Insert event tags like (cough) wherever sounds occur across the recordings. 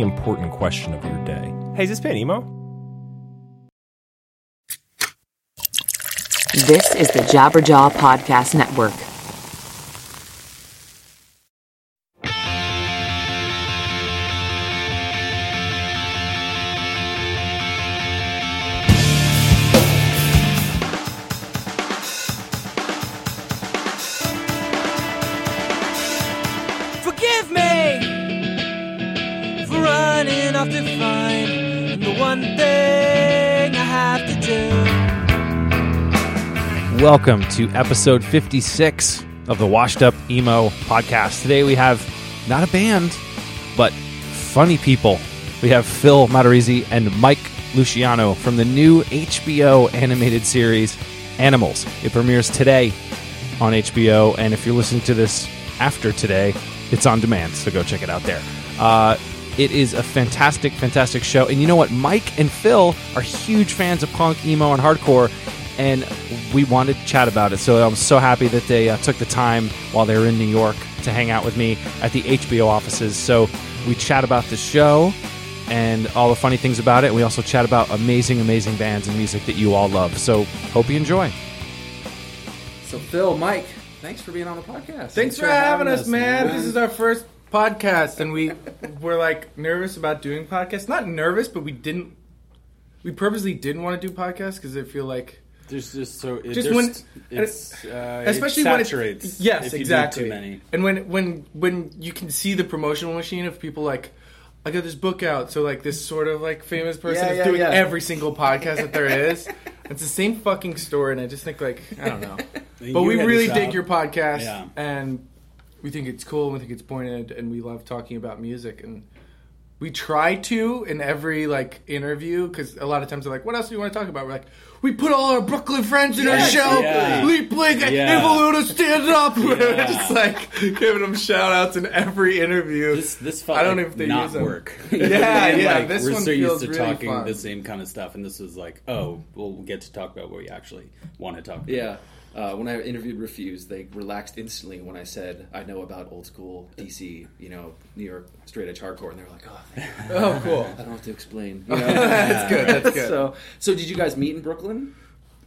important question of your day. Hey, is this band emo? This is the Jabberjaw Podcast Network. Welcome to episode 56 of the Washed Up Emo podcast. Today we have not a band, but funny people. We have Phil Matarese and Mike Luciano from the new HBO animated series Animals. It premieres today on HBO, and if you're listening to this after today, it's on demand, so go check it out there. Uh, it is a fantastic, fantastic show. And you know what? Mike and Phil are huge fans of punk, emo, and hardcore, and we wanted to chat about it. So I'm so happy that they uh, took the time while they were in New York to hang out with me at the HBO offices. So we chat about the show and all the funny things about it. We also chat about amazing, amazing bands and music that you all love. So hope you enjoy. So Phil, Mike, thanks for being on the podcast. Thanks for having us, man. This is our first podcast, and we (laughs) were like nervous about doing podcasts. Not nervous, but we didn't. We purposely didn't want to do podcasts because I feel like, There's just so it Just just, when- it's uh, especially it when it- saturates. yes, if you exactly. Too many. And when when when you can see the promotional machine of people like. I got this book out, so like this sort of like famous person Yeah, is yeah, doing yeah. every single podcast that there is. (laughs) It's the same fucking story, and I just think like I don't know. (laughs) But You we really dig your podcast, Yeah. and we think it's cool. and We think it's pointed, and we love talking about music. And we try to in every like interview because a lot of times they're like, "What else do you want to talk about?" We're like, "We put all our Brooklyn friends in our Yes, show. yeah. Leap Blink, Yeah. Evoluta, stand up." (laughs) We're Yeah. just like giving them shout outs in every interview. This this felt I don't like know if they not use them. work. (laughs) Yeah, (laughs) yeah, Like, this we're one so feels used to really talking fun. the same kind of stuff, and this was like, oh, we'll get to talk about what we actually want to talk about. Yeah. Uh, when I interviewed Refuse, they relaxed instantly when I said I know about old school DC, you know, New York straight edge hardcore, and they were like, "Oh, thank you. Oh, cool. I don't have to explain." You (laughs) know? That's good. That's good. So, so did you guys meet in Brooklyn,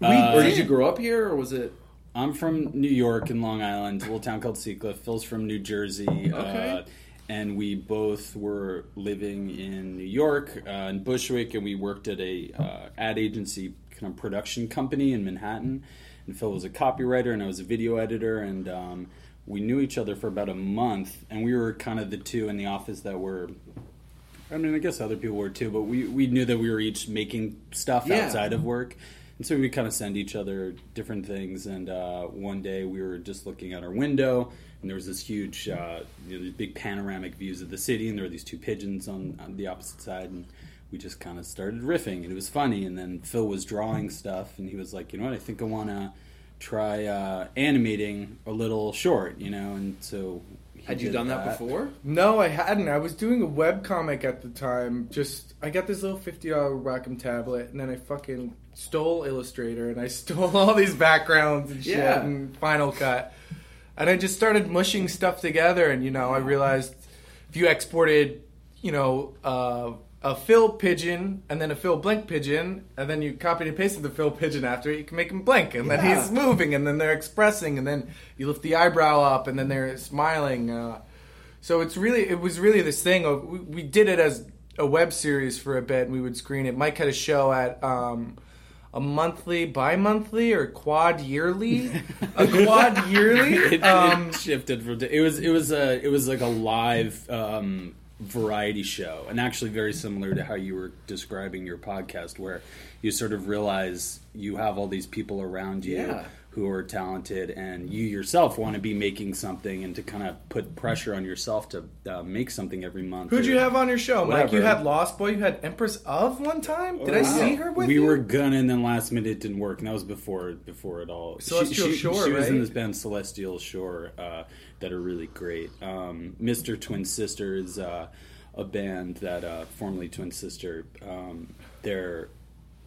Uh, or did you grow up here, or was it? I'm from New York in Long Island, a little town called Seacliff. Phil's from New Jersey. Okay. Uh, and we both were living in New York, uh, in Bushwick, and we worked at a uh, ad agency kind of production company in Manhattan. And Phil was a copywriter, and I was a video editor, and um, we knew each other for about a month. And we were kind of the two in the office that were. I mean, I guess other people were too, but we, we knew that we were each making stuff Yeah. outside of work. And so we kind of send each other different things. And uh, one day we were just looking out our window, and there was this huge, uh, you know, these big panoramic views of the city, and there were these two pigeons on, on the opposite side. And we just kind of started riffing, and it was funny. And then Phil was drawing stuff, and he was like, you know what, I think I want to try uh, animating a little short, you know? And so. he Had you did done that before? No, I hadn't. I was doing a web comic at the time. Just I got this little fifty dollar Wacom tablet, and then I fucking stole Illustrator, and I (laughs) stole all these backgrounds and shit Yeah. and Final Cut, and I just started mushing stuff together. And you know, I realized if you exported, you know, uh, a fill pigeon and then a fill blink pigeon, and then you copy and pasted the fill pigeon after it, you can make him blink, and then he's moving, and then they're expressing, and then you lift the eyebrow up, and then they're smiling. Uh, so it's really, it was really this thing of we, we did it as a web series for a bit, and we would screen it. Mike had a show at um, a monthly, bi-monthly, or quad yearly. a (laughs) quad yearly. it, Um, it shifted from it was it was a it was like a live um, variety show and actually very similar to how you were describing your podcast where you sort of realize you have all these people around you Yeah. Who are talented and you yourself want to be making something and to kind of put pressure on yourself to uh, make something every month Who'd you have on your show, Mike? You had Lost Boy. You had Empress of one time. Did I see her with we you? were gonna, and then last minute it didn't work, and that was before before it all. Celestial she, she, Shore, She was in this band Celestial Shore uh, that are really great. Um, Mr. Twin Sister is uh, a band that uh, formerly Twin Sister. Um, they're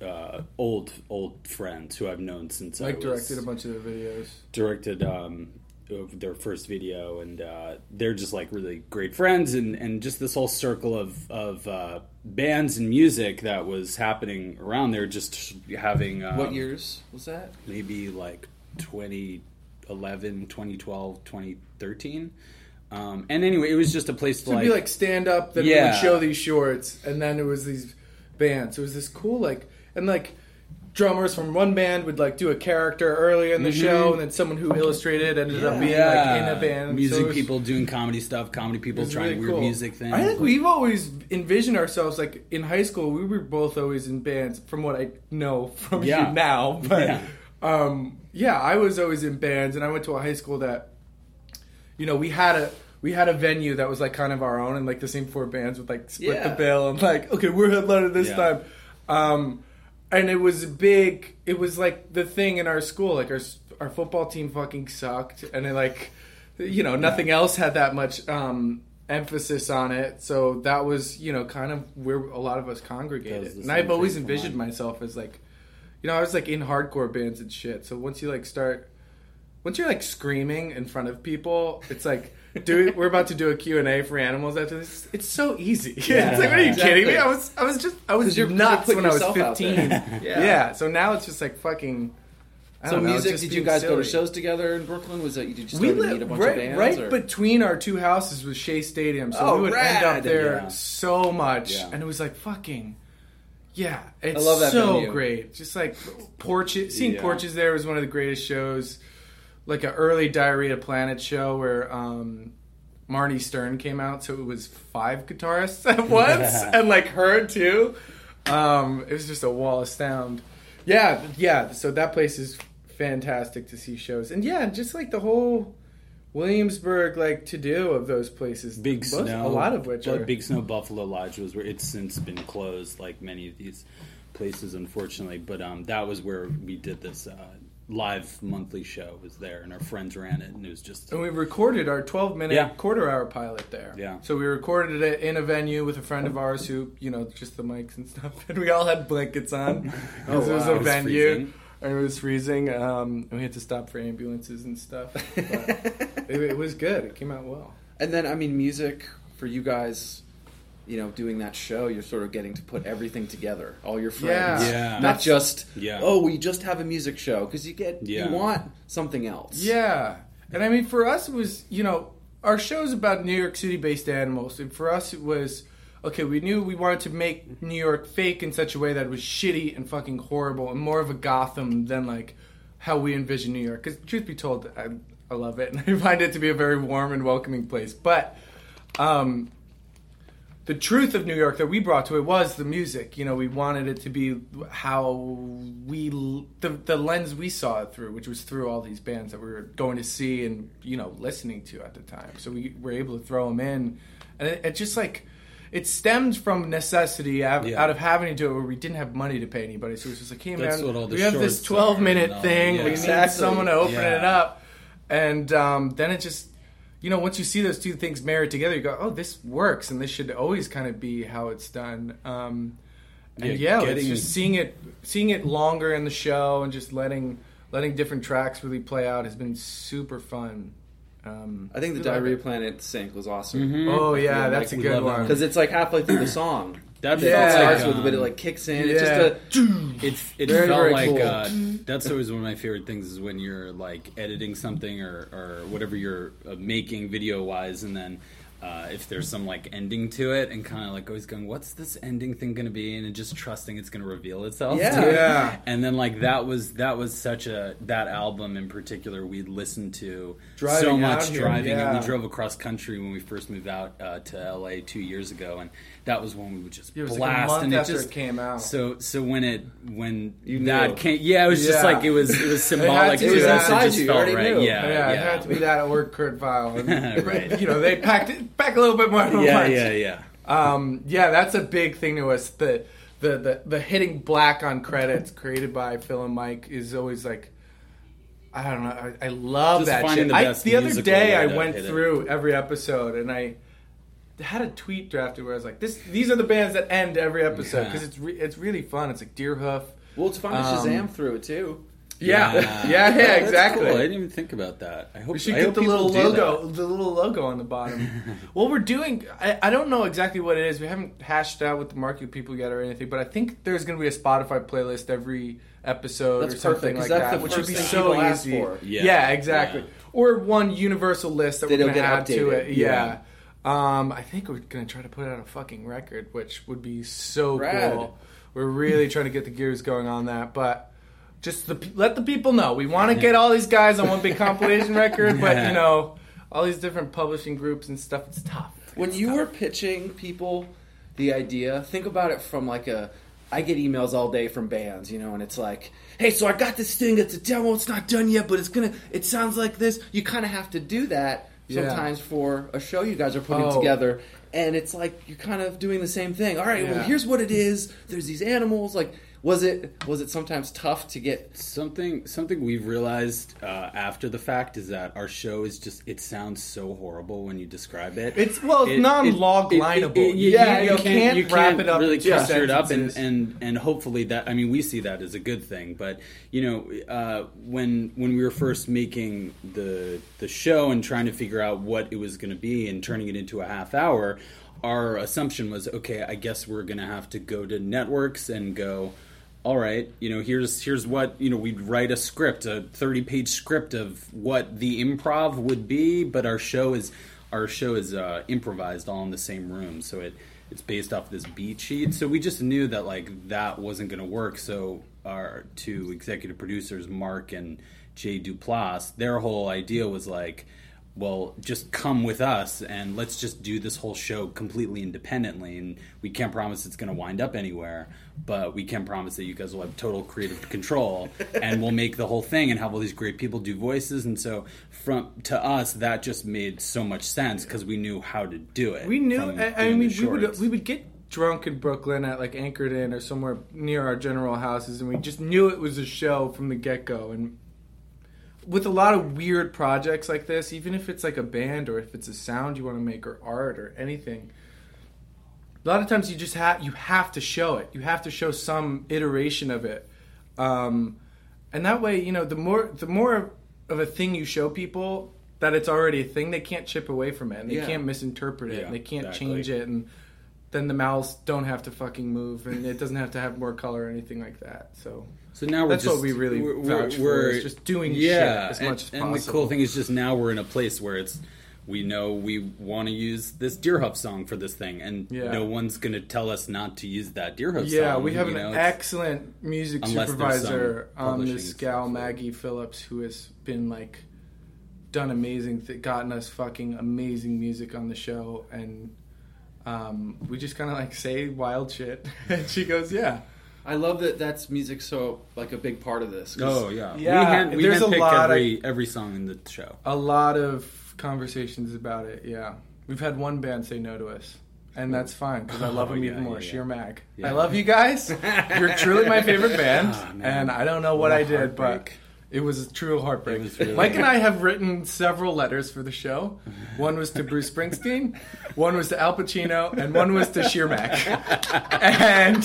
uh, old old friends who I've known since Mike I was directed a bunch of their videos. directed um, their first video, and uh, they're just like really great friends, and, and just this whole circle of of uh, bands and music that was happening around there. Just having um, What years was that? Maybe like 2011, 2012, 2013. Um, and anyway, it was just a place to It'd like, be like stand up, then we Yeah. would show these shorts, and then it was these bands. It was this cool like and like drummers from one band would like do a character earlier in the show, and then someone who illustrated ended up being like in a band. music So was- people doing comedy stuff, comedy people trying really weird cool. music things. I think we've always envisioned ourselves like in high school. We were both always in bands, from what I know from Yeah. you (laughs) now. But Yeah. um, yeah, I was always in bands, and I went to a high school that you know we had a we had a venue that was like kind of our own and like the same four bands would like split Yeah. the bill and like okay we're headliner this Yeah. time um and it was big it was like the thing in our school like our our football team fucking sucked and it like you know nothing else had that much um emphasis on it so that was you know kind of where a lot of us congregated and i've always envisioned mine. myself as like you know i was like in hardcore bands and shit so once you like start once you're like screaming in front of people, it's like, dude, we're about to do a Q&A for animals after this. It's so easy. (laughs) it's like, what are you exactly. kidding me? I was, I was just, I was 'Cause you're- nuts when I was 15. (laughs) yeah. Yeah. So now it's just like fucking. I So don't know, music? just Did you being guys go to shows together in Brooklyn? Was that you just We started to meet a bunch right, of bands? right or? between our two houses was Shea Stadium, so Oh, we would end up there Yeah. so much, Yeah. and it was like fucking, yeah, it's love that so venue. great. Just like porches, seeing Yeah. porches there was one of the greatest shows. Like an early Diarrhea Planet show where um, Marty Stern came out, so it was five guitarists at (laughs) once, and like her too. Um, it was just a wall of sound. Yeah, yeah. So that place is fantastic to see shows, and yeah, just like the whole Williamsburg like to do of those places. Big Most- Snow, a lot of which but are Big Snow Buffalo Lodge was where it's since been closed, like many of these places, unfortunately. But um, that was where we did this uh, live monthly show. Was there, and our friends ran it, and it was just And we recorded our 12 minute Yeah. quarter hour pilot there. Yeah. So we recorded it in a venue with a friend of ours who, you know, just the mics and stuff. (laughs) And we all had blankets on. 'cause (laughs) it was wow. a It was venue. freezing. And it was freezing. Um, and we had to stop for ambulances and stuff. But (laughs) it, it was good. It came out well. And then, I mean, music for you guys, you know, doing that show, you're sort of getting to put everything together. All your friends, Yeah. Yeah. not That's- just Yeah. oh, we just have a music show because you get Yeah. you want something else. Yeah. And I mean, for us, it was, you know, our show show's about New York City based animals. And for us, it was, okay, we knew we wanted to make New York fake in such a way that it was shitty and fucking horrible and more of a Gotham than like how we envision New York. Because, truth be told, I, I love it. (laughs) And I find it to be a very warm and welcoming place. But, um, the truth of New York that we brought to it was the music. You know, we wanted it to be how we the the lens we saw it through, which was through all these bands that we were going to see and you know listening to at the time. So we were able to throw them in, and it, it just like it stemmed from necessity out, Yeah. out of having to do it where we didn't have money to pay anybody. So it was just like, hey That's man, all we have this twelve minute thing. yeah. we Exactly. need someone to open Yeah. it up, and um, then it just you know, once you see those two things married together, you go, "Oh, this works," and this should always kind of be how it's done. Um, and Yeah, yeah, it's just seeing it, seeing it longer in the show, and just letting letting different tracks really play out has been super fun. Um, I think the we love Diarrhea. Planet sync was awesome. Mm-hmm. Oh yeah, Yeah, that's like, a good one. Because it's like halfway through the song. That It Yeah. felt starts like, with a bit of um, like kicks in. It's just a It, it Very, felt very like cool. uh, that's always one of my favorite things is when you're like editing something or, or whatever you're uh, making video wise, and then uh, if there's some like ending to it, and kind of like always going, "What's this ending thing going to be?" and just trusting it's going to reveal itself. Yeah. to (laughs) it. Yeah. And then like that was that was such a that album in particular we'd listened to so much out here, driving, and we drove across country when we first moved out uh, to LA two years ago, and that was when we would just It was like a blast month and it after just it came out. So so when it when You that knew. came, yeah, it was just Yeah. like it was it was (laughs) had symbolic. to It was that. also Inside just you, you felt already right. knew. Yeah, yeah, it had to be that or Kurt Vile. And, Right. You know, they packed it back a little bit more. than yeah, once. yeah, yeah. Um, yeah, that's a big thing to us. The, the the the hitting black on credits created by Phil and Mike is always like. I don't know. I, I love Just that finding shit. the I, the other day, I went hit it. through every episode and I had a tweet drafted where I was like, "This, these are the bands that end every episode Yeah. because it's re- it's really fun. It's like Deerhoof. Well, it's fun to Um, Shazam through it too. Yeah, (laughs) yeah, yeah, That's exactly. Cool. I didn't even think about that. I hope We should I get hope the little logo, the little logo on the bottom. (laughs) well, we're doing. I, I don't know exactly what it is. We haven't hashed out with the marketing people yet or anything. But I think there's going to be a Spotify playlist every episode That's or something perfect, 'cause like that's that, which would be so easy. for. Yeah, Yeah. exactly. Yeah. Or one universal list that That we're going to get add to updated. it. Yeah. Um, I think we're going to try to put out a fucking record, which would be so Rad. cool. We're really trying to get the gears going on that, but just the, let the people know we want to get all these guys on one big compilation (laughs) record, but you know, all these different publishing groups and stuff. It's tough. When you were pitching people the idea, think about it from like a. I get emails all day from bands, you know, and it's like, "Hey, so I got this thing. It's a demo. It's not done yet, but it's gonna. It sounds like this." You kind of have to do that Yeah. sometimes for a show you guys are putting Oh. together, and it's like you're kind of doing the same thing. All right, Yeah. well, here's what it is. There's these animals. Like, was it was it sometimes tough to get? Something something we've realized uh, after the fact is that our show is just it sounds so horrible when you describe it. It's- well, it's It- non-log it- it- lineable. it- You yeah, can't- you you can't, can't you wrap can't it up really in two it up, and, and and hopefully that I mean we see that as a good thing. But you know uh, when when we were first making the the show and trying to figure out what it was going to be and turning it into a half hour, our assumption was okay. I guess we're going to have to go to networks and go all right, you know, here's here's what you know. We'd write a script, a thirty page script of what the improv would be, but our show is our show is uh, improvised all in the same room, so it it's based off this beat sheet. So we just knew that like that wasn't going to work. So our two executive producers, Mark and Jay Duplass, their whole idea was like well, just come with us and let's just do this whole show completely independently. And we can't promise it's going to wind up anywhere, but we can promise that you guys will have total creative control (laughs) and we'll make the whole thing and have all these great people do voices. And so, from to us, that just made so much sense because we knew how to do it. We knew. I, I mean, we would we would get drunk in Brooklyn at like Anchored Inn or somewhere near our general houses, and we just knew it was a show from the get go. And with a lot of weird projects like this, even if it's like a band or if it's a sound you want to make or art or anything, a lot of times you just have you have to show it. You have to show some iteration of it, um, and that way, you know, the more the more of a thing you show people that it's already a thing, they can't chip away from it, and they Yeah. can't misinterpret it, Yeah, and they can't exactly. change it, and then the mouths don't have to fucking move, and it doesn't have to have more color or anything like that. So So now we're That's just, what we really we're, vouch we're- is just doing yeah, shit as and, much as and the possible. cool thing is just now we're in a place where it's we know we want to use this Deerhoof song for this thing, and Yeah. no one's going to tell us not to use that Deerhoof song. Yeah, we have an know, excellent music supervisor on this gal. Maggie Phillips, who has been like done amazing, th- gotten us fucking amazing music on the show, and um, we just kind of like say wild shit, (laughs) and she goes, "Yeah." I love that that's music so like a big part of this. 'cause Oh yeah, Yeah, We, hand, we there's a handpick lot every every song in the show. A lot of conversations about it. Yeah, we've had one band say no to us. And that's fine because I love Oh, them yeah, even more. yeah, yeah. Sheer Mag. Yeah. I love you guys. You're truly my favorite (laughs) band, Ah, man. and I don't know what, What a I did, but heartbreak. It was a true heartbreak. Really- Mike and I have written several letters for the show. One was to Bruce Springsteen, one was to Al Pacino, and one was to Sheer Mag. (laughs) And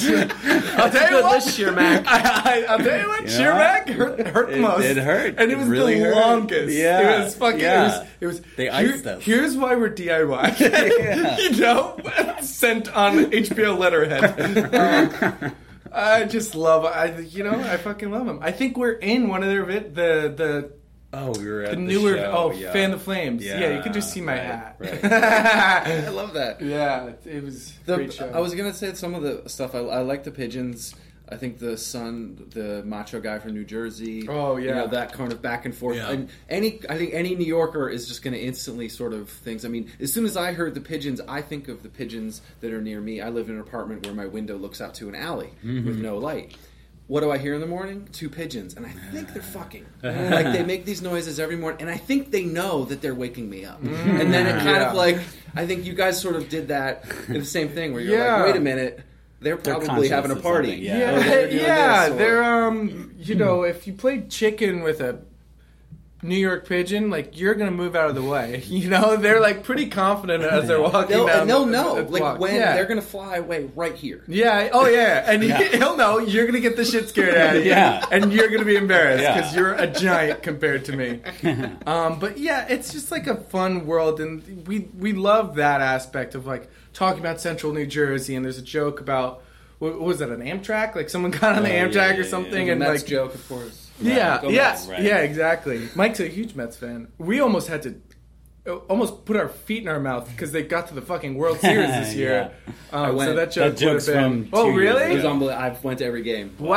I'll tell you what, list, Sheer Mag. I, I, will tell you what, Sheer Yeah. Mag hurt, hurt the It- most. it hurt. and it It was really the hurt. longest. Yeah. it was fucking. Yeah. It was. It was They here- iced us. Here's why we're DIY. (laughs) (laughs) you know, sent on HBO letterhead. I just love. I you know I fucking love them. I think we're in one of their vid, the the Oh, we were at the the, newer show, oh yeah. fan the flames. Yeah, yeah, you can just see my right, hat. right. (laughs) I love that. yeah, it was a great show. I was gonna say some of the stuff. I, I like the pigeons. I think the son, the macho guy from New Jersey. Oh, you yeah. know, that kind of back and forth. Yeah. And any, I think any New Yorker is just going to instantly sort of things. I mean, as soon as I heard the pigeons, I think of the pigeons that are near me. I live in an apartment where my window looks out to an alley Mm-hmm. with no light. What do I hear in the morning? Two pigeons, and I think they're fucking. like they make these noises every morning, and I think they know that they're waking me up. And then it kind Yeah. of like I think you guys sort of did that the same thing where you're Yeah. like, wait a minute, they're They're probably having a party. yeah. yeah, they're yeah, or- they're um, you know, if you play chicken with a New York pigeon, like you're gonna move out of the way. (laughs) You know, they're like pretty confident as they're walking They'll, down. and they'll the- know, the like block. when yeah. they're gonna fly away right here. Yeah. Oh, yeah. And he, (laughs) he'll know you're gonna get the shit scared out of you. Yeah. And you're gonna be embarrassed Yeah. because you're a giant compared to me. (laughs) um, but yeah, it's just like a fun world, and we we love that aspect of like talking about Central New Jersey. And there's a joke about what, what was that an Amtrak? Like someone got on the Oh, Amtrak yeah, or yeah. something, The and Mets like joke, of course. yeah, Go yeah, Mets. right. yeah, exactly. Mike's a huge Mets fan. We almost had to uh, almost put our feet in our mouth because they got to the fucking World (laughs) Series this year. I Um, went- so that joke that joke's would have been. from oh, two years really? It was unbelievable. I went to every game. Wow,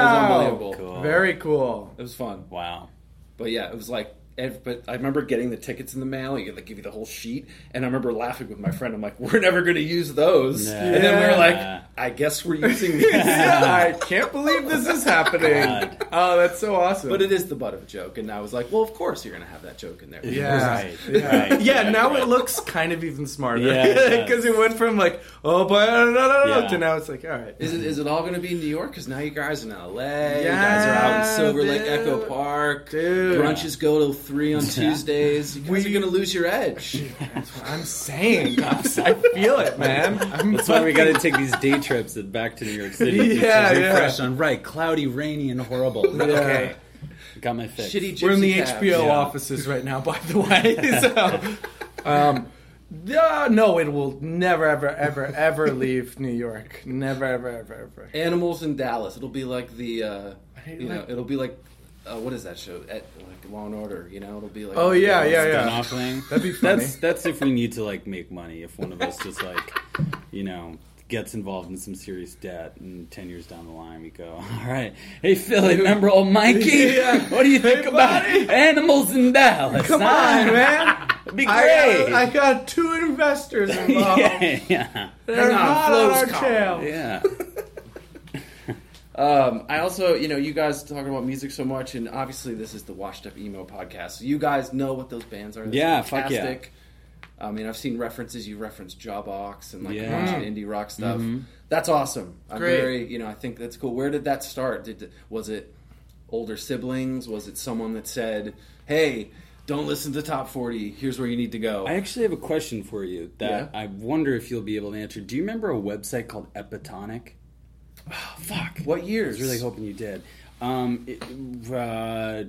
It was unbelievable. Cool. Very cool. It was fun. Wow. But yeah, it was like. Ev- But I remember getting the tickets in the mail. You they give you the whole sheet, and I remember laughing with my friend. I'm like, "We're never going to use those." And then we were like, "I guess we're using these." (laughs) I can't believe this is happening. God. Oh, that's so awesome. But it is the butt of a joke, and I was like, "Well, of course you're going to have that joke in there." yeah, Right, yeah. right. yeah. Now it looks kind of even smarter Yeah, it (laughs) because it went from like oh, but no, no, no, no, Yeah. to now it's like all right. Is it is it all going to be in New York? Because now you guys are in LA. you guys are out in Yeah, Silver Lake. Echo Park. Dude. Brunches go till three on (laughs) Tuesdays. You guys We- are going to lose your edge. That's what I'm saying, I'm, I feel it, man. (laughs) I'm That's why we got to take these day trips back to New York City. Yeah, to yeah. refresh on right, cloudy, rainy, and horrible. Okay, got my fix. Shitty. We're in the gypsy cabs. HBO Yeah. offices right now, by the way. (laughs) so, um, uh, no, it will never, ever, ever, ever leave New York. Never, ever, ever, ever. Animals in Dallas. It'll be like the, uh, hate you know, it'll be like, uh, what is that show? At, like Law and Order. You know, it'll be like. Oh yeah, yeah, yeah. Thing. That'd be funny. That's that's if we need to like make money. If one of us just like, you know, gets involved in some serious debt, and ten years down the line we go, (laughs) all right, hey Philly, remember old Mikey? (laughs) Yeah. What do you think Hey, about buddy. animals in Dallas? Come huh? on, man. It'd (laughs) be I great. got, I got two investors involved. yeah, yeah, They're Hang on, hot on Flo's our calling. tail. yeah. Um, I also, you know, you guys talking about music so much, and obviously this is the Washed Up Emo podcast. So you guys know what those bands are. That's Yeah, fuck yeah. I mean, I've seen references. You referenced Jawbox and like Yeah. a bunch of indie rock stuff. That's awesome. I'm Great. very, you know, I think that's cool. Where did that start? Did was it older siblings? Was it someone that said, "Hey, don't listen to Top 40. Here's where you need to go." I actually have a question for you that Yeah? I wonder if you'll be able to answer. Do you remember a website called Epitonic? Oh, fuck. what I years? was really hoping you did. Um, it, uh,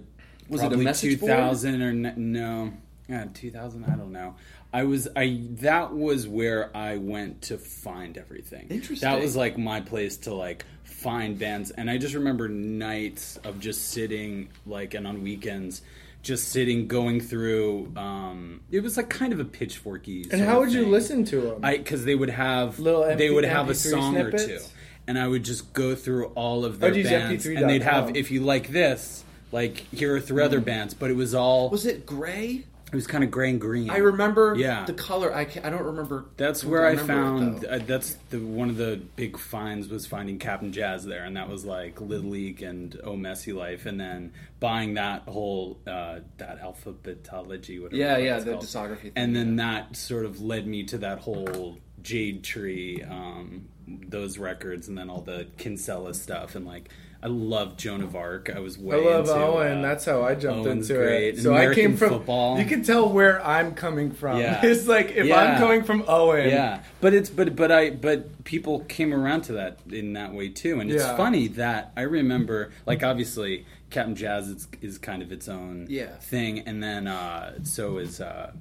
Was it a message board? 2000 or n- no? Yeah, 2000. I don't know. I was I that was where I went to find everything. Interesting. That was like my place to like find bands, and I just remember nights of just sitting like and on weekends. Just sitting, going through. Um, it was like kind of a pitchforky. And how would you listen to them? I because they would have Little they would have a MP3 song or two, snippets? And I would just go through all of their I'd use bands, MP3 and they'd have if you like this, like here are three other bands, but it was all was it gray? it was kind of gray and green. I remember Yeah. the color. I, I don't remember. That's where I it, found. though. Uh, that's the one of the big finds was finding Cap'n Jazz there, and that was like Little League and Oh Messy Life, and then buying that whole uh, that alphabetology, whatever. Yeah, yeah, the called. discography thing, and then that sort of led me to that whole Jade Tree, um, those records, and then all the Kinsella stuff, and like I love Joan of Arc. I was way I love into, Owen. uh, That's how I jumped Owen's into great. it. And So I came from football. You can tell where I'm coming from. Yeah. (laughs) It's like if Yeah. I'm coming from Owen. Yeah, but it's but but I but people came around to that in that way too, and it's Yeah. funny that I remember like obviously Cap'n Jazz is, is kind of its own Yeah. thing, and then uh, so is uh,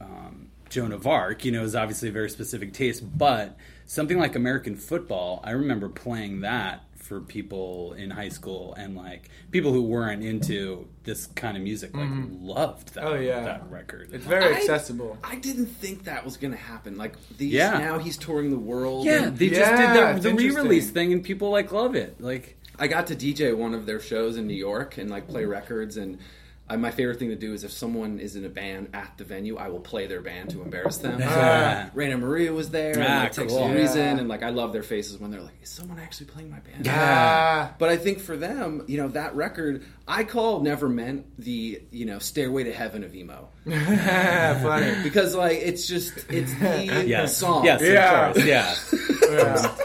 um, Joan of Arc. You know, is obviously a very specific taste, but something like American football, I remember playing that for people in high school and like people who weren't into this kind of music like mm-hmm. loved that Oh, yeah. that record. It's very I- accessible. I didn't think that was going to happen. Like these Yeah. now he's touring the world. yeah, and they just did it's the, the re-release thing and people like love it. Like I got to DJ one of their shows in New York and like play records and I, my favorite thing to do is if someone is in a band at the venue, I will play their band to embarrass them. (laughs) Ah. Rainer Maria was there, and Ah, like, Texas cool. Reason, Yeah. and like I love their faces when they're like, "Is someone actually playing my band?" Ah, But I think for them, you know, that record I call never meant the you know Stairway to Heaven of emo (laughs) funny. because like it's just it's the (laughs) yes, song. yes, Yeah. of course, yeah. (laughs) Yeah.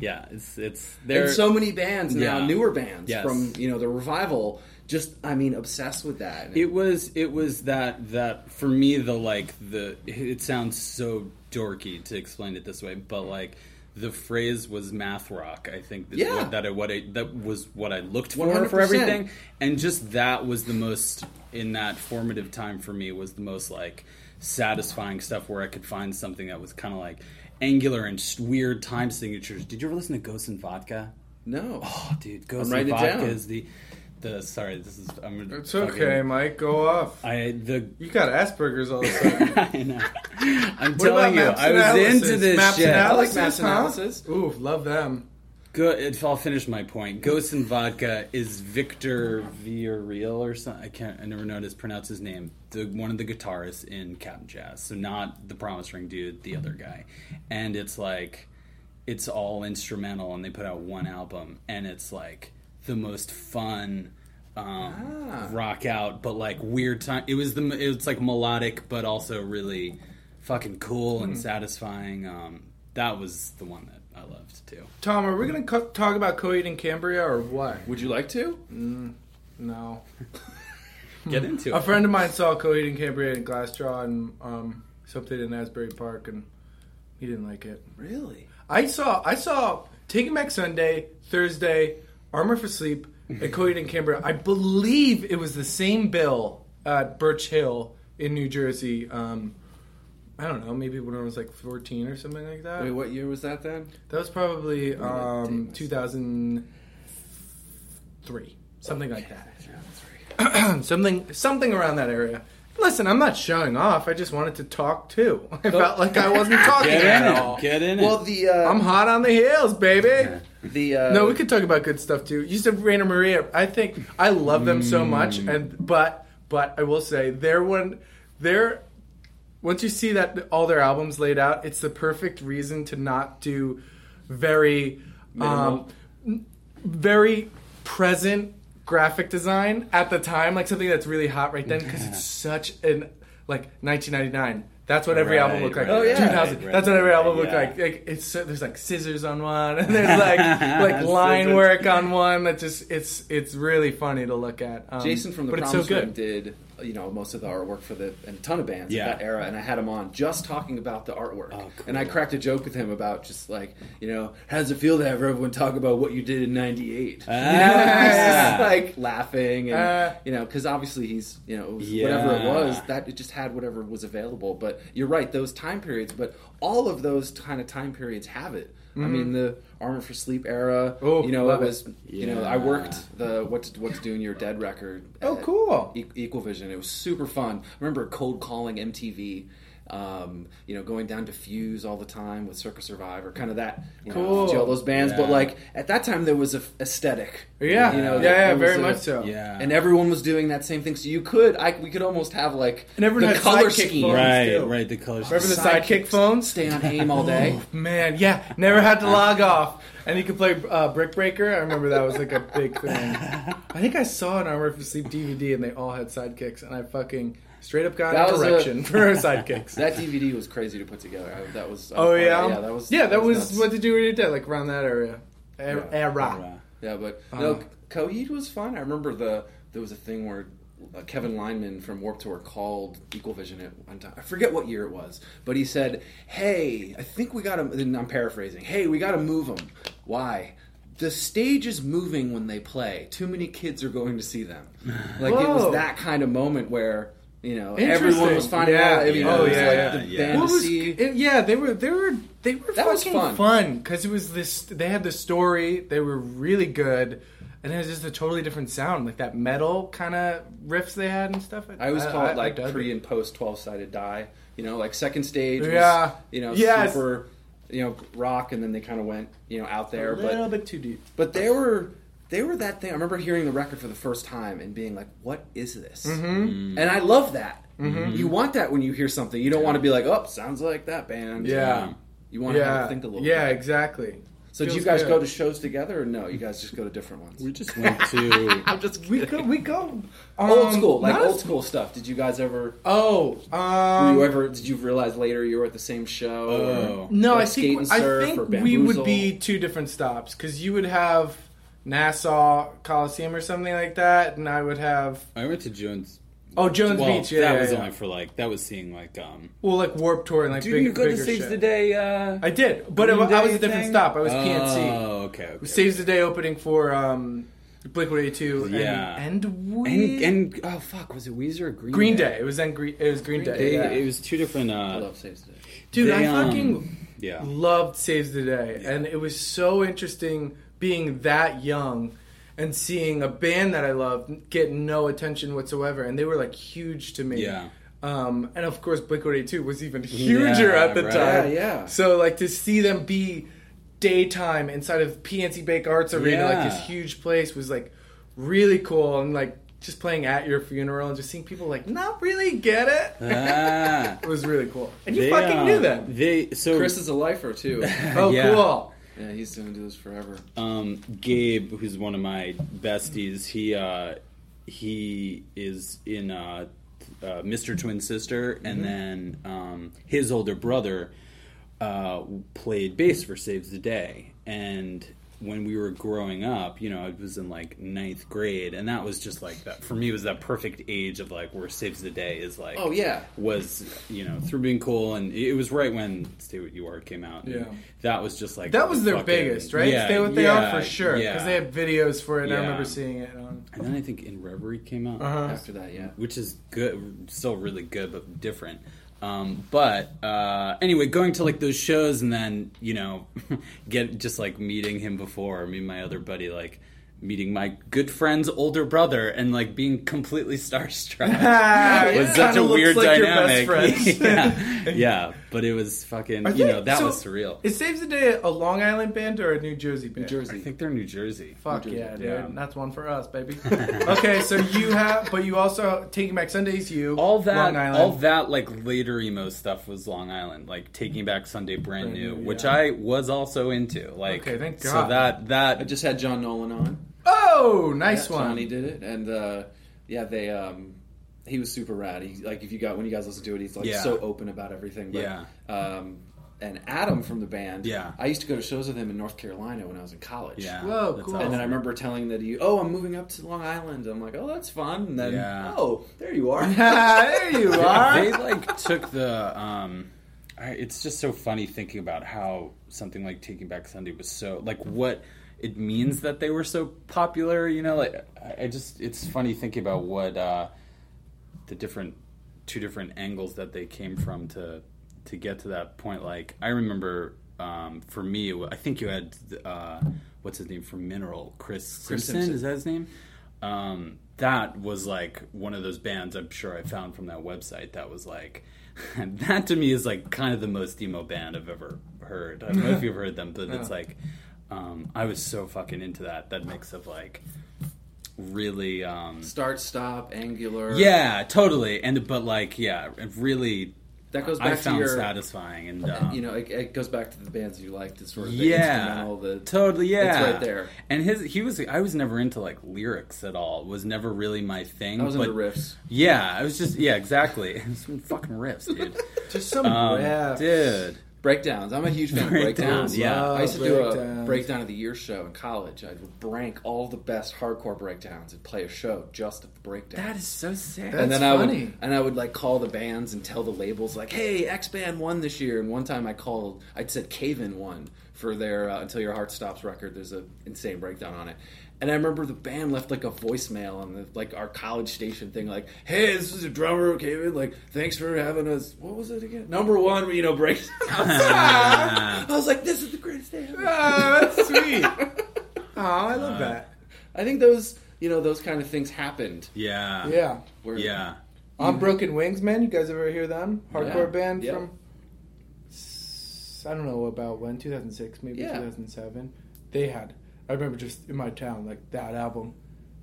yeah, it's it's there. and so many bands now, Yeah. newer bands Yes. from you know the revival, just I mean obsessed with that. It was it was that that for me the like the it sounds so dorky to explain it this way, but like the phrase was math rock. I think that's Yeah. what, that what I that was what I looked for 100%. for everything, and just that was the most in that formative time for me was the most like satisfying stuff where I could find something that was kind of like angular and weird time signatures. Did you ever listen to Ghost and Vodka? no. Oh, dude, Ghost and Vodka is the the sorry. This is I'm It's fucking- okay, Mike. Go off. I the You got Asperger's all of a (laughs) sudden. I know. I'm What telling you, I was Analysis? into this Maps shit. Analysis, I like Maps huh? Analysis. Ooh, love them. Good. if I'll finish my point. Ghost and Vodka is Victor Villarreal or something. I can't. I never know how to pronounce his name. The one of the guitarists in Cap'n Jazz. So not the Promise Ring dude, the other guy. And it's like, it's all instrumental, and they put out one album, and it's like the most fun. Um, rock out, but like weird time. It was the it was like melodic, but also really fucking cool and satisfying. Um, that was the one that I loved too. Tom, are we going to co- talk about Coheed and Cambria or what? Would you like to? No. (laughs) Get into it. A friend of mine saw Coheed and Cambria in Glassjaw and um, something in Asbury Park, and he didn't like it. Really? I saw I saw Taking Back Sunday, Thursday, Armor for Sleep, and Coheed and Cambria. I believe it was the same bill at Birch Hill in New Jersey. Um, I don't know, maybe when I was like 14 or something like that. Wait, what year was that then? That was probably um, 2003, something like that. (clears throat) something something around that area. Listen, I'm not showing off. I just wanted to talk too. (laughs) I felt like I wasn't (laughs) talking Get at in all. it. Get in Well, it. the uh, I'm hot on the heels, baby. The uh, No, we could talk about good stuff too. You said Rainer Maria. I think I love them so much, and but but I will say they're one they're once you see that all their albums laid out, it's the perfect reason to not do very um, very present graphic design at the time, like something that's really hot right then because it's such an like 1999. That's what every album Right, looked like. right, Oh, yeah. 2000. right, right, That's what every album right, looked yeah. like. Like it's so- there's like scissors on one, (laughs) and there's like (laughs) like line work on one. That just it's it's really funny to look at. Um, Jason from the but it's Promise so Ring good. did you know most of the artwork for the and a ton of bands Yeah. of that era, and I had him on just talking about the artwork, Oh, cool. and I cracked a joke with him about just like you know how does it feel to have everyone talk about what you did in '98? Ah. (laughs) like laughing and Uh, you know because obviously he's you know it was Yeah. whatever it was that it just had whatever was available. But you're right, those time periods, but all of those kind of time periods have it. I mean the Armor for Sleep era. Mm-hmm. Oh, you know it. was. You know I worked the what to, what to do in your dead record. Oh, cool. E- Equal Vision. It was super fun. I remember cold calling MTV. Um, you know, going down to Fuse all the time with Circa Survive, kind of that. You Cool. Know, all those bands, but like at that time there was a f- aesthetic. Yeah, you know, yeah, yeah, very a- much so. yeah. And everyone was doing that same thing, so you could, I we could almost have like And everyone the color sidekick scheme. phones. right, too. right. The colors. Remember the sidekick phones? Stay on aim all day. (laughs) Man, yeah, never had to log off. And you could play uh, Brick Breaker. I remember that was like a big thing. (laughs) I think I saw an Armor for Sleep DVD and they all had sidekicks, and I fucking straight up got That a was a- direction (laughs) for sidekicks. That DVD was crazy to put together. I, that was. oh yeah, yeah, that was. yeah. That was nuts. what did you read that like around that area era. era. Yeah, but Uh-huh. no, Coheed was fun. I remember the there was a thing where uh, Kevin Lyman from Warped Tour called Equal Vision at one time. I forget what year it was, but he said, "Hey, I think we got to." I'm paraphrasing. Hey, we got to move them. Why? The stage is moving when they play. Too many kids are going to see them. Like it was that kind of moment where You know, everyone was finding Yeah. out. I mean, Oh, it was yeah, like yeah, the yeah. band Well, it to was, it- yeah, they were they were they were That was fucking fun. because it was this. They had the story. They were really good, and it was just a totally different sound, like that metal kind of riffs they had and stuff. I always call it like dug pre and post twelve sided die. You know, like second stage was Yeah. you know Yes. super you know rock, and then they kind of went you know out there. a little But bit too deep. but they were they were that thing. I remember hearing the record for the first time and being like, "What is this?" Mm-hmm. And I love that. You want that when you hear something. You don't want to be like, "Oh, sounds like that band." Yeah. You want to have to think a little. yeah, bit. exactly. So do you guys good. go to shows together, or no? You guys just go to different ones. We just (laughs) went to. (laughs) I'm just We go. We go. old um, school, like old school stuff. Did you guys ever? Oh, Were um, you ever? Did you realize later you were at the same show? Oh. or, No, like I Skate think and I think or we would be two different stops because you would have Nassau Coliseum or something like that, and I would have I went to Jones. oh Jones well, Beach. Yeah, that yeah, was yeah. only for like that was seeing like um. well, like Warped Tour and like Did big, you go to bigger Saves shit. the Day? Uh, I did, but it, I was Day a different thing? stop. I was PNC. Oh, okay. okay. Saves the Day opening for um, Blink One Eighty Two. Yeah. and and, and we, and oh fuck, was it Weezer or Green Day? Green Day. It was then Green. It was Green, Day. They, yeah. It was two different. I Uh, love Saves the Day. Dude, they, I um, fucking yeah. loved Saves the Day, and it was so interesting being that young and seeing a band that I loved get no attention whatsoever, and they were like huge to me. Yeah. Um, and of course, Blink One Eighty Two was even huger Yeah, at the right. time. Yeah, yeah. So like to see them be daytime inside of PNC Bank Arts Arena, like this huge place, was like really cool, and like just playing at your funeral and just seeing people like not really get it. (laughs) Ah, It was really cool, and you they, fucking uh, knew that. They so Chris is a lifer too. (laughs) Oh, yeah. cool. Yeah, he's gonna do this forever. um, Gabe, who's one of my besties, he uh, he is in uh, uh, Mr. Twin Sister, and then um, his older brother uh, played bass for Saves the Day, and when we were growing up, you know, I was in like ninth grade, and that was just like that for me was that perfect age of like where Saves the Day is like. Oh yeah, was you know through being cool and it was right when Stay What You Are came out. Yeah. that was just like That was their fucking- biggest, right? Yeah, Stay what they yeah, are for sure because yeah. they had videos for it. and I remember seeing it on. And then I think In Reverie came out, Uh-huh. after that, yeah. which is good, still really good but different. Um, but uh, anyway, going to like those shows and then you know (laughs) get just like meeting him before me and my other buddy like meeting my good friend's older brother and like being completely (laughs) starstruck (laughs) was it such a weird like your best dynamic. (laughs) yeah, yeah, but it was fucking. Are You know that so was surreal. It Saves the Day a Long Island band or a New Jersey band? New Jersey. I think they're New Jersey. Fuck New Jersey, yeah, dude. yeah. That's one for us, baby. okay, so you have, but you also Taking Back Sundays. You all that Long Island. all that like later emo stuff was Long Island, like Taking Back Sunday Brand, Brand New, New, which. I was also into. Like Okay, thank God. So that that I just had John Nolan on. Oh, nice Yeah, one. Johnny did it, and uh, yeah, they um, he was super rad. He like if you got when you guys listen to it, he's like Yeah. so open about everything. But, Yeah. Um, and Adam from the band. Yeah. I used to go to shows with him in North Carolina when I was in college. yeah. Whoa, cool. awesome. And then I remember telling that he, oh, I'm moving up to Long Island. I'm like, oh, that's fun. And then, Yeah. oh, there you are. (laughs) there you (laughs) are. they like took the um I, it's just so funny thinking about how something like taking back sunday was so like what it means that they were so popular you know like i, just it's funny thinking about what uh the different two different angles that they came from to to get to that point. Like i remember um for me i think you had uh what's his name from mineral? Chris simpson, Simpson. is that his name? Um, that was like one of those bands I'm sure I found from that website that was like (laughs) that to me is like kind of the most emo band I've ever heard. I don't know if you've (laughs) heard them, but it's like um, I was so fucking into that that mix of like really um, Start, stop, angular. yeah, totally, and but like yeah, it really That goes I back to your, satisfying and um, you know, it, it goes back to the bands you liked. It's sort of the yeah, instrumental, the totally, yeah, It's right there. And his, he was, I was never into like lyrics at all. It was never really my thing. I was but into riffs. Yeah, I was just, yeah, exactly. (laughs) Some fucking riffs, dude. Just some Um, riffs. dude. Breakdowns. I'm a huge fan of Breakdowns, breakdowns. yeah. I used to do a breakdown of the year show in college. I would rank all the best hardcore breakdowns and play a show just of the breakdowns. That is so sick. That's and then I funny. would and I would like call the bands and tell the labels like, "Hey, X band won this year." And one time I called, I said Cave In won for their uh, "Until Your Heart Stops" record. There's a insane breakdown on it, and I remember the band left like a voicemail on the like our college station thing, like, "Hey, this is a drummer who came in. Like, thanks for having us. What was it again? Number one, you know, break." (laughs) I was like, "This is the greatest day ever." Ah, that's sweet. (laughs) Oh, I love that. I think those, you know, those kind of things happened. Yeah. Yeah. Where, Yeah. On Broken Wings, man. You guys ever hear them? Hardcore Yeah. band Yeah. from. I don't know about when, 2006, maybe Yeah. 2007. They had. I remember just in my town, like that album,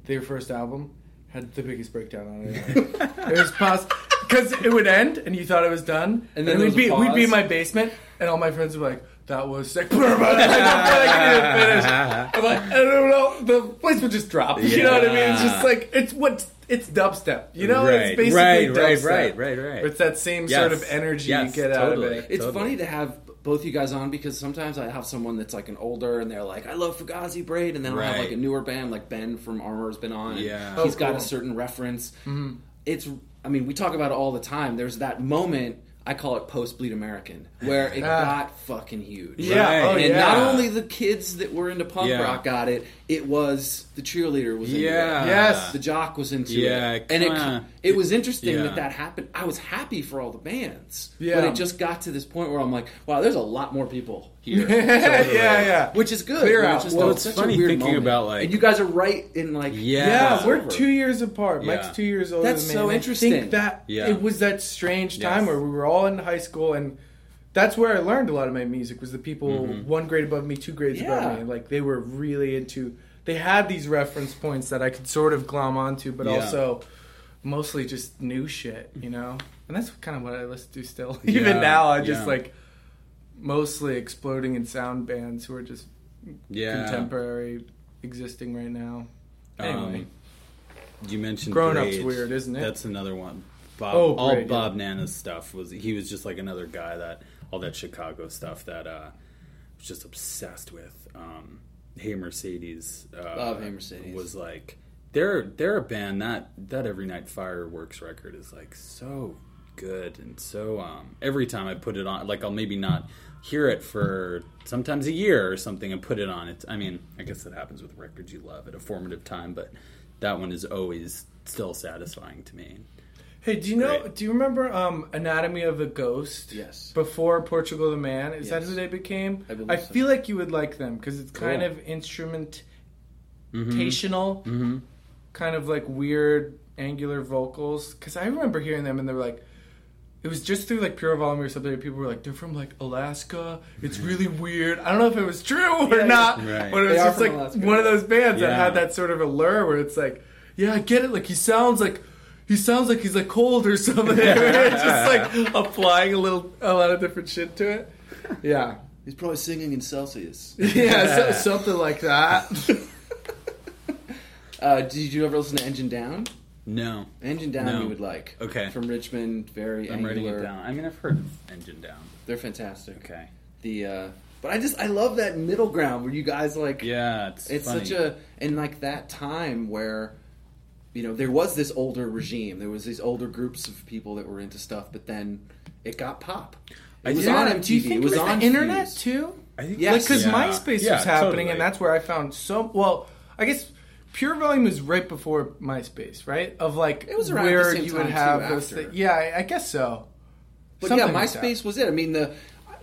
their first album, had the biggest breakdown on it. (laughs) it was pause because it would end and you thought it was done, And then there we'd was a be we'd be in my basement and all my friends would be like, "That was sick." (laughs) I'm like, I couldn't finish. I'm like, I don't know. The place would just drop. You know what I mean? It's just like it's what it's dubstep. You know, Right, it's basically right, right, dubstep. right, right, right. It's that same Yes. sort of energy Yes, you get out of it. It's Totally. funny to have both you guys on because sometimes I have someone that's like an older and they're like, I love Fugazi Braid, and then I'll have Right. like a newer band like Ben from Armor's been on. and Yeah. he's Oh, got cool. a certain reference. Mm-hmm. It's, I mean, we talk about it all the time. There's that moment. I call it post Bleed American, where it (laughs) Ah. got fucking huge. Yeah, Right. oh, and yeah. not only the kids that were into punk Yeah. rock got it, it was the cheerleader was into Yeah. it. Yes. the jock was into Yeah, it, and it it was interesting yeah. that that happened. I was happy for all the bands, Yeah. but it just got to this point where I'm like, wow, there's a lot more people (laughs) here, (laughs) yeah, yeah. which is good. Clear It's out. just Well, a- it's such funny a weird thinking moment. about, like- and you guys are right in like, Yeah. Yeah, we're over. two years apart. Yeah. Mike's two years older That's than me. so and I interesting. think that Yeah. it was that strange time Yes. where we were all in high school, and that's where I learned a lot of my music. Was the people one grade above me, two grades Yeah. above me, like they were really into. They had these reference points that I could sort of glom onto, but Yeah. also mostly just new shit, you know. And that's kind of what I listen to still. (laughs) Even Yeah, now, I just like mostly exploding in sound bands who are just Yeah. contemporary, existing right now. Anyway. Um, you mentioned Grown Up's weird, isn't it? That's another one. Bob, Oh, all Bob Nanna's stuff was he was just like another guy that all that Chicago stuff that uh was just obsessed with. Um, hey Mercedes, uh, Love Hey Mercedes. was like they're they're a band that that Every Night Fireworks record is like so good and so um every time I put it on like I'll maybe not hear it for sometimes a year or something and put it on it I mean I guess that happens with records you love at a formative time but that one is always still satisfying to me Hey, do you know? Great. Do you remember um, Anatomy of a Ghost? Yes. Before Portugal the Man, is that who they became? I believe I so. feel like you would like them because it's kind Cool. of instrumentational, Mm-hmm. kind of like weird angular vocals. Because I remember hearing them and they were like, it was just through like Pure Volume or something. People were like, they're from like Alaska. It's really weird. I don't know if it was true or not, Right. but it was are just like Alaska. one of those bands that had that sort of allure where it's like, yeah, I get it. Like he sounds like he sounds like he's like cold or something. (laughs) just like applying a little a lot of different shit to it. Yeah, He's probably singing in Celsius. (laughs) yeah, so, something like that. (laughs) Uh, did you ever listen to Engine Down? no Engine Down No. you would like. Okay. From Richmond, very I'm writing angular. it down I mean I've heard of Engine Down They're fantastic. okay The uh, but I just I love that middle ground where you guys like yeah it's it's funny. such a and like that time where you know there was this older regime there was these older groups of people that were into stuff but then it got pop it was Yeah, on MTV Do you think it was the on internet Fuse. too? I think Yes. Because Yeah. MySpace Yeah, was happening, totally. and that's where I found so well. I guess Pure Volume was right before MySpace, right? Of like It was around where the same you would time, have too, those. after. thi- yeah, I, I guess so. but Something yeah like. MySpace was it I mean the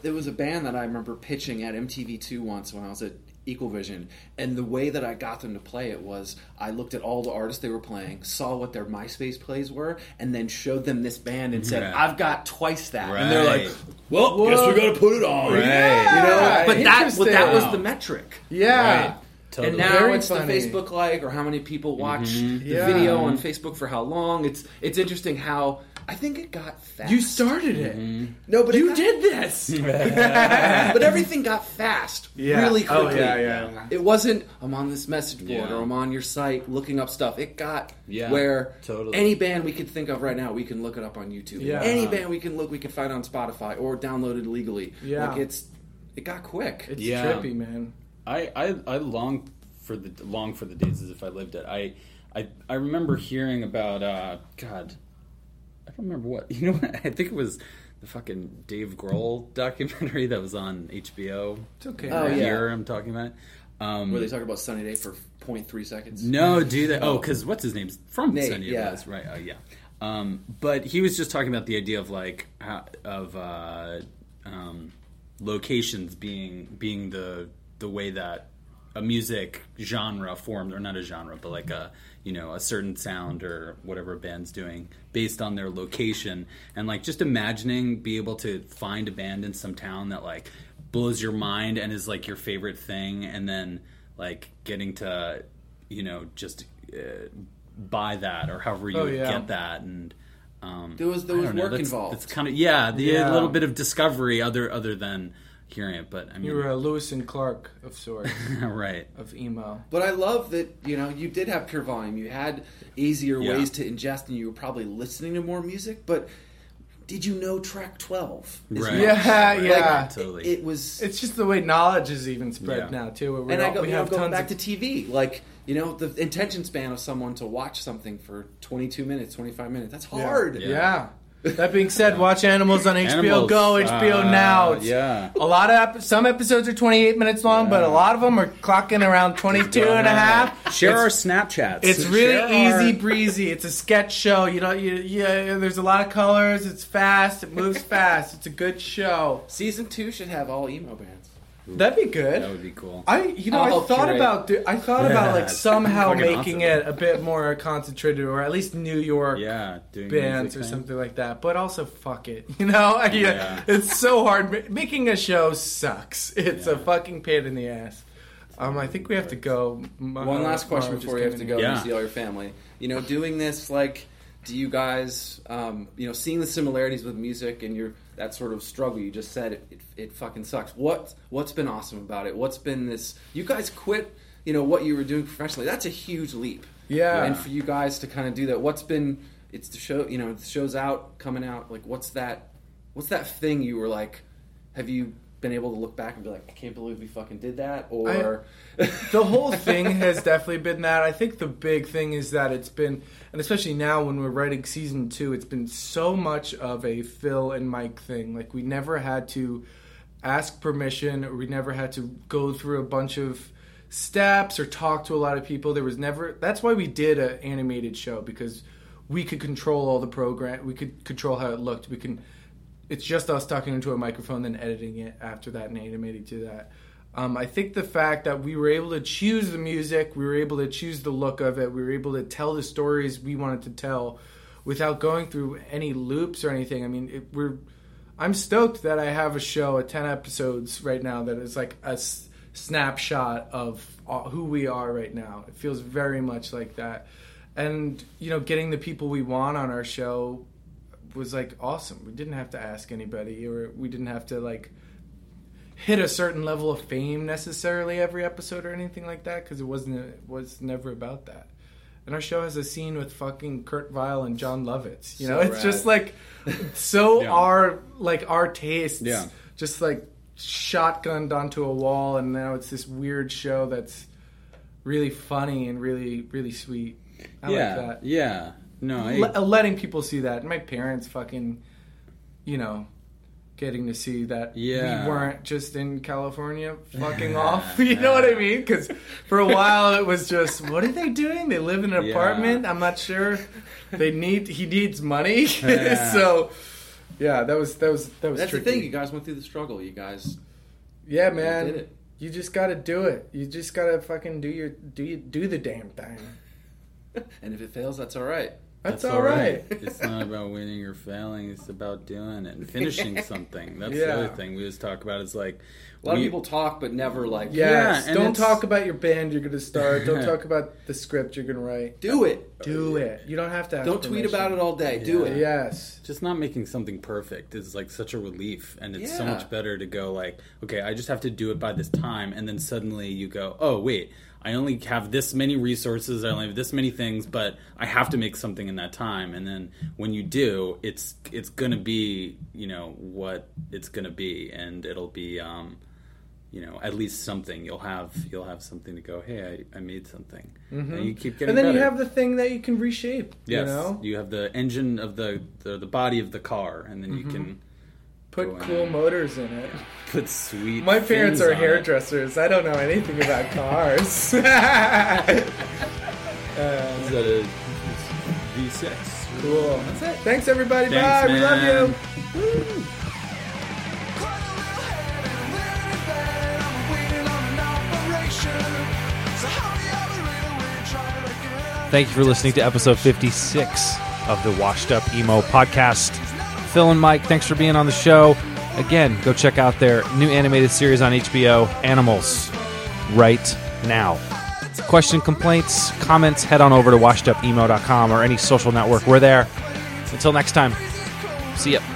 there was a band that I remember pitching at MTV2 once when I was at Equalvision and the way that I got them to play it was I looked at all the artists they were playing saw what their MySpace plays were and then showed them this band and said Right. I've got twice that and they're like Right. well guess we gotta put it on Right. you know Yeah, but that but that was the metric Yeah. Right. Totally. And now Very it's funny. the Facebook like or how many people watch mm-hmm. the Yeah. video on Facebook for how long. It's it's interesting how I think it got fast. You started it. no, but it You got- did this. (laughs) (laughs) but everything got fast Yeah. really quickly. Oh, quickly. yeah, yeah. It wasn't I'm on this message board Yeah. or I'm on your site looking up stuff. It got Yeah, where totally. any band we could think of right now, we can look it up on YouTube. Yeah. Any band we can look, we can find on Spotify or download it legally. Yeah. like it's it got quick. It's Yeah. trippy, man. I, I I long for the long for the days as if I lived it. I I I remember hearing about uh God, I don't remember what. (laughs) You know what? I think it was the fucking Dave Grohl documentary that was on HBO. It's okay. Oh, man. yeah. Here I'm talking about. Um, Where they talk about Sunny Day for 0.3 seconds. no, do that. Oh, because what's his name's from Nate, Sunny yeah. Days, right? Oh, yeah. Um, but he was just talking about the idea of like of uh, um, locations being being the the way that a music genre formed, or not a genre, but like a you know a certain sound or whatever a band's doing based on their location, and like just imagining be able to find a band in some town that like blows your mind and is like your favorite thing, and then like getting to you know just uh, buy that or however you Oh, yeah. get that and. Um, There was- there was don't know, work that's- involved. It's kind of yeah, the Yeah. a little bit of discovery other other than hearing it, but I mean, You were a Lewis and Clark of sorts (laughs) right. of emo. But I love that you know you did have pure volume. You had easier Yeah. ways to ingest, and you were probably listening to more music. But did you know track twelve? Right. Yeah, Right. yeah. Like, Totally. It, it was. It's just the way knowledge is even spread Yeah. now too. where we and I go, we you know, have going tons back of to TV, like you know, the intention span of someone to watch something for twenty two minutes, twenty five minutes. That's hard. Yeah. Yeah. That being said, watch Animals on HBO Animals. Go, HBO Uh, Now. It's- yeah. A lot of ep- some episodes are 28 minutes long, but a lot of them are clocking around 22 and a half. Share It's- our Snapchats. It's really Share our- easy breezy. It's a sketch show. You know, you, yeah. There's a lot of colors. It's fast. It moves (laughs) fast. It's a good show. Season two should have all emo bands. That'd be good. That would be cool. I, you know, I'll I thought curate. about, do- I thought about like (laughs) somehow making awesome. it a bit more concentrated, or at least New York yeah, doing bands or thing. something like that. But also, fuck it, (laughs) you know? yeah, Yeah. it's so hard. Making a show sucks. (laughs) It's a fucking pain in the ass. Um, I think we have to go. Ma- One last question Mara before you have to go Yeah. and see all your family. You know, doing this like, do you guys, um, you know, seeing the similarities with music and your that sort of struggle you just said it, it, it fucking sucks. What what's been awesome about it? What's been this? You guys quit, you know, what you were doing professionally. That's a huge leap. Yeah. and for you guys to kind of do that, what's been? It's the show, you know, the show's out, coming out. Like, what's that? What's that thing you were like? Have you been able to look back and be like, I can't believe we fucking did that? Or (laughs) the whole thing has definitely been that. I think the big thing is that it's been, and especially now when we're writing season two, it's been so much of a Phil and Mike thing. Like we never had to ask permission, or we never had to go through a bunch of steps or talk to a lot of people. There was never. That's why we did an animated show because we could control all the program. We could control how it looked. We can. It's just us talking into a microphone, then editing it after that and animating to that. Um, I think the fact that we were able to choose the music, we were able to choose the look of it, we were able to tell the stories we wanted to tell without going through any loops or anything. I mean, it, we're. I'm stoked that I have a show at ten episodes right now that is like a s- snapshot of uh, who we are right now. It feels very much like that, and you know, getting the people we want on our show was like awesome. We didn't have to ask anybody, or we didn't have to like hit a certain level of fame necessarily every episode or anything like that because it wasn't it was never about that. And our show has a scene with fucking Kurt Vile and Jon Lovitz. You know, So (laughs) it's rad. just like so (laughs) Yeah. our like our tastes. Yeah. Just like shotgunned onto a wall, and now it's this weird show that's really funny and really really sweet. I yeah, like that. yeah. No, I, Le- letting people see that. My parents fucking, you know, getting to see that Yeah. we weren't just in California (laughs) fucking off. (laughs) You know what I mean? Because for a while it was just, what are they doing? They live in an Yeah. apartment. I'm not sure. They need. He needs money. (laughs) Yeah. so, yeah, that was that was that was. That's tricky. the thing. You guys went through the struggle. You guys Yeah, man. did it. You just got to do it. You just got to fucking do your do you, do the damn thing. (laughs) And if it fails, that's all right. That's, all right. it's not about winning or failing. It's about doing it and finishing (laughs) something. That's the other thing we just talk about. Is like A lot we- of people talk, but never like Yes. Yeah, Don't talk about your band you're going to start. Don't (laughs) talk about the script you're going to write. do it. Do oh, it. You don't have to. Have Don't tweet about it all day. Do it. Yes. just not making something perfect is like such a relief and it's so much better to go like okay i just have to do it by this time and then suddenly you go oh wait i only have this many resources i only have this many things but i have to make something in that time and then when you do it's it's gonna be you know what it's gonna be and it'll be um you know at least something you'll have you'll have something to go hey i, I made something and you keep getting And then you have the thing that you can reshape. Yes, You know. you have the engine of the, the the body of the car, and then Mm-hmm. you can Put Go cool in. motors in it. Put sweet. My parents are on it. hairdressers. I don't know anything about (laughs) cars. (laughs) Uh, Is that a V6? cool. That's it. Thanks everybody. Thanks, Bye. We love man. you. Thank you for listening to episode 56 of the Washed Up Emo podcast. Phil and Mike, thanks for being on the show. Again, go check out their new animated series on HBO, Animals, right now. Question, complaints, comments, head on over to washedupemo.com or any social network. We're there. Until next time, see ya.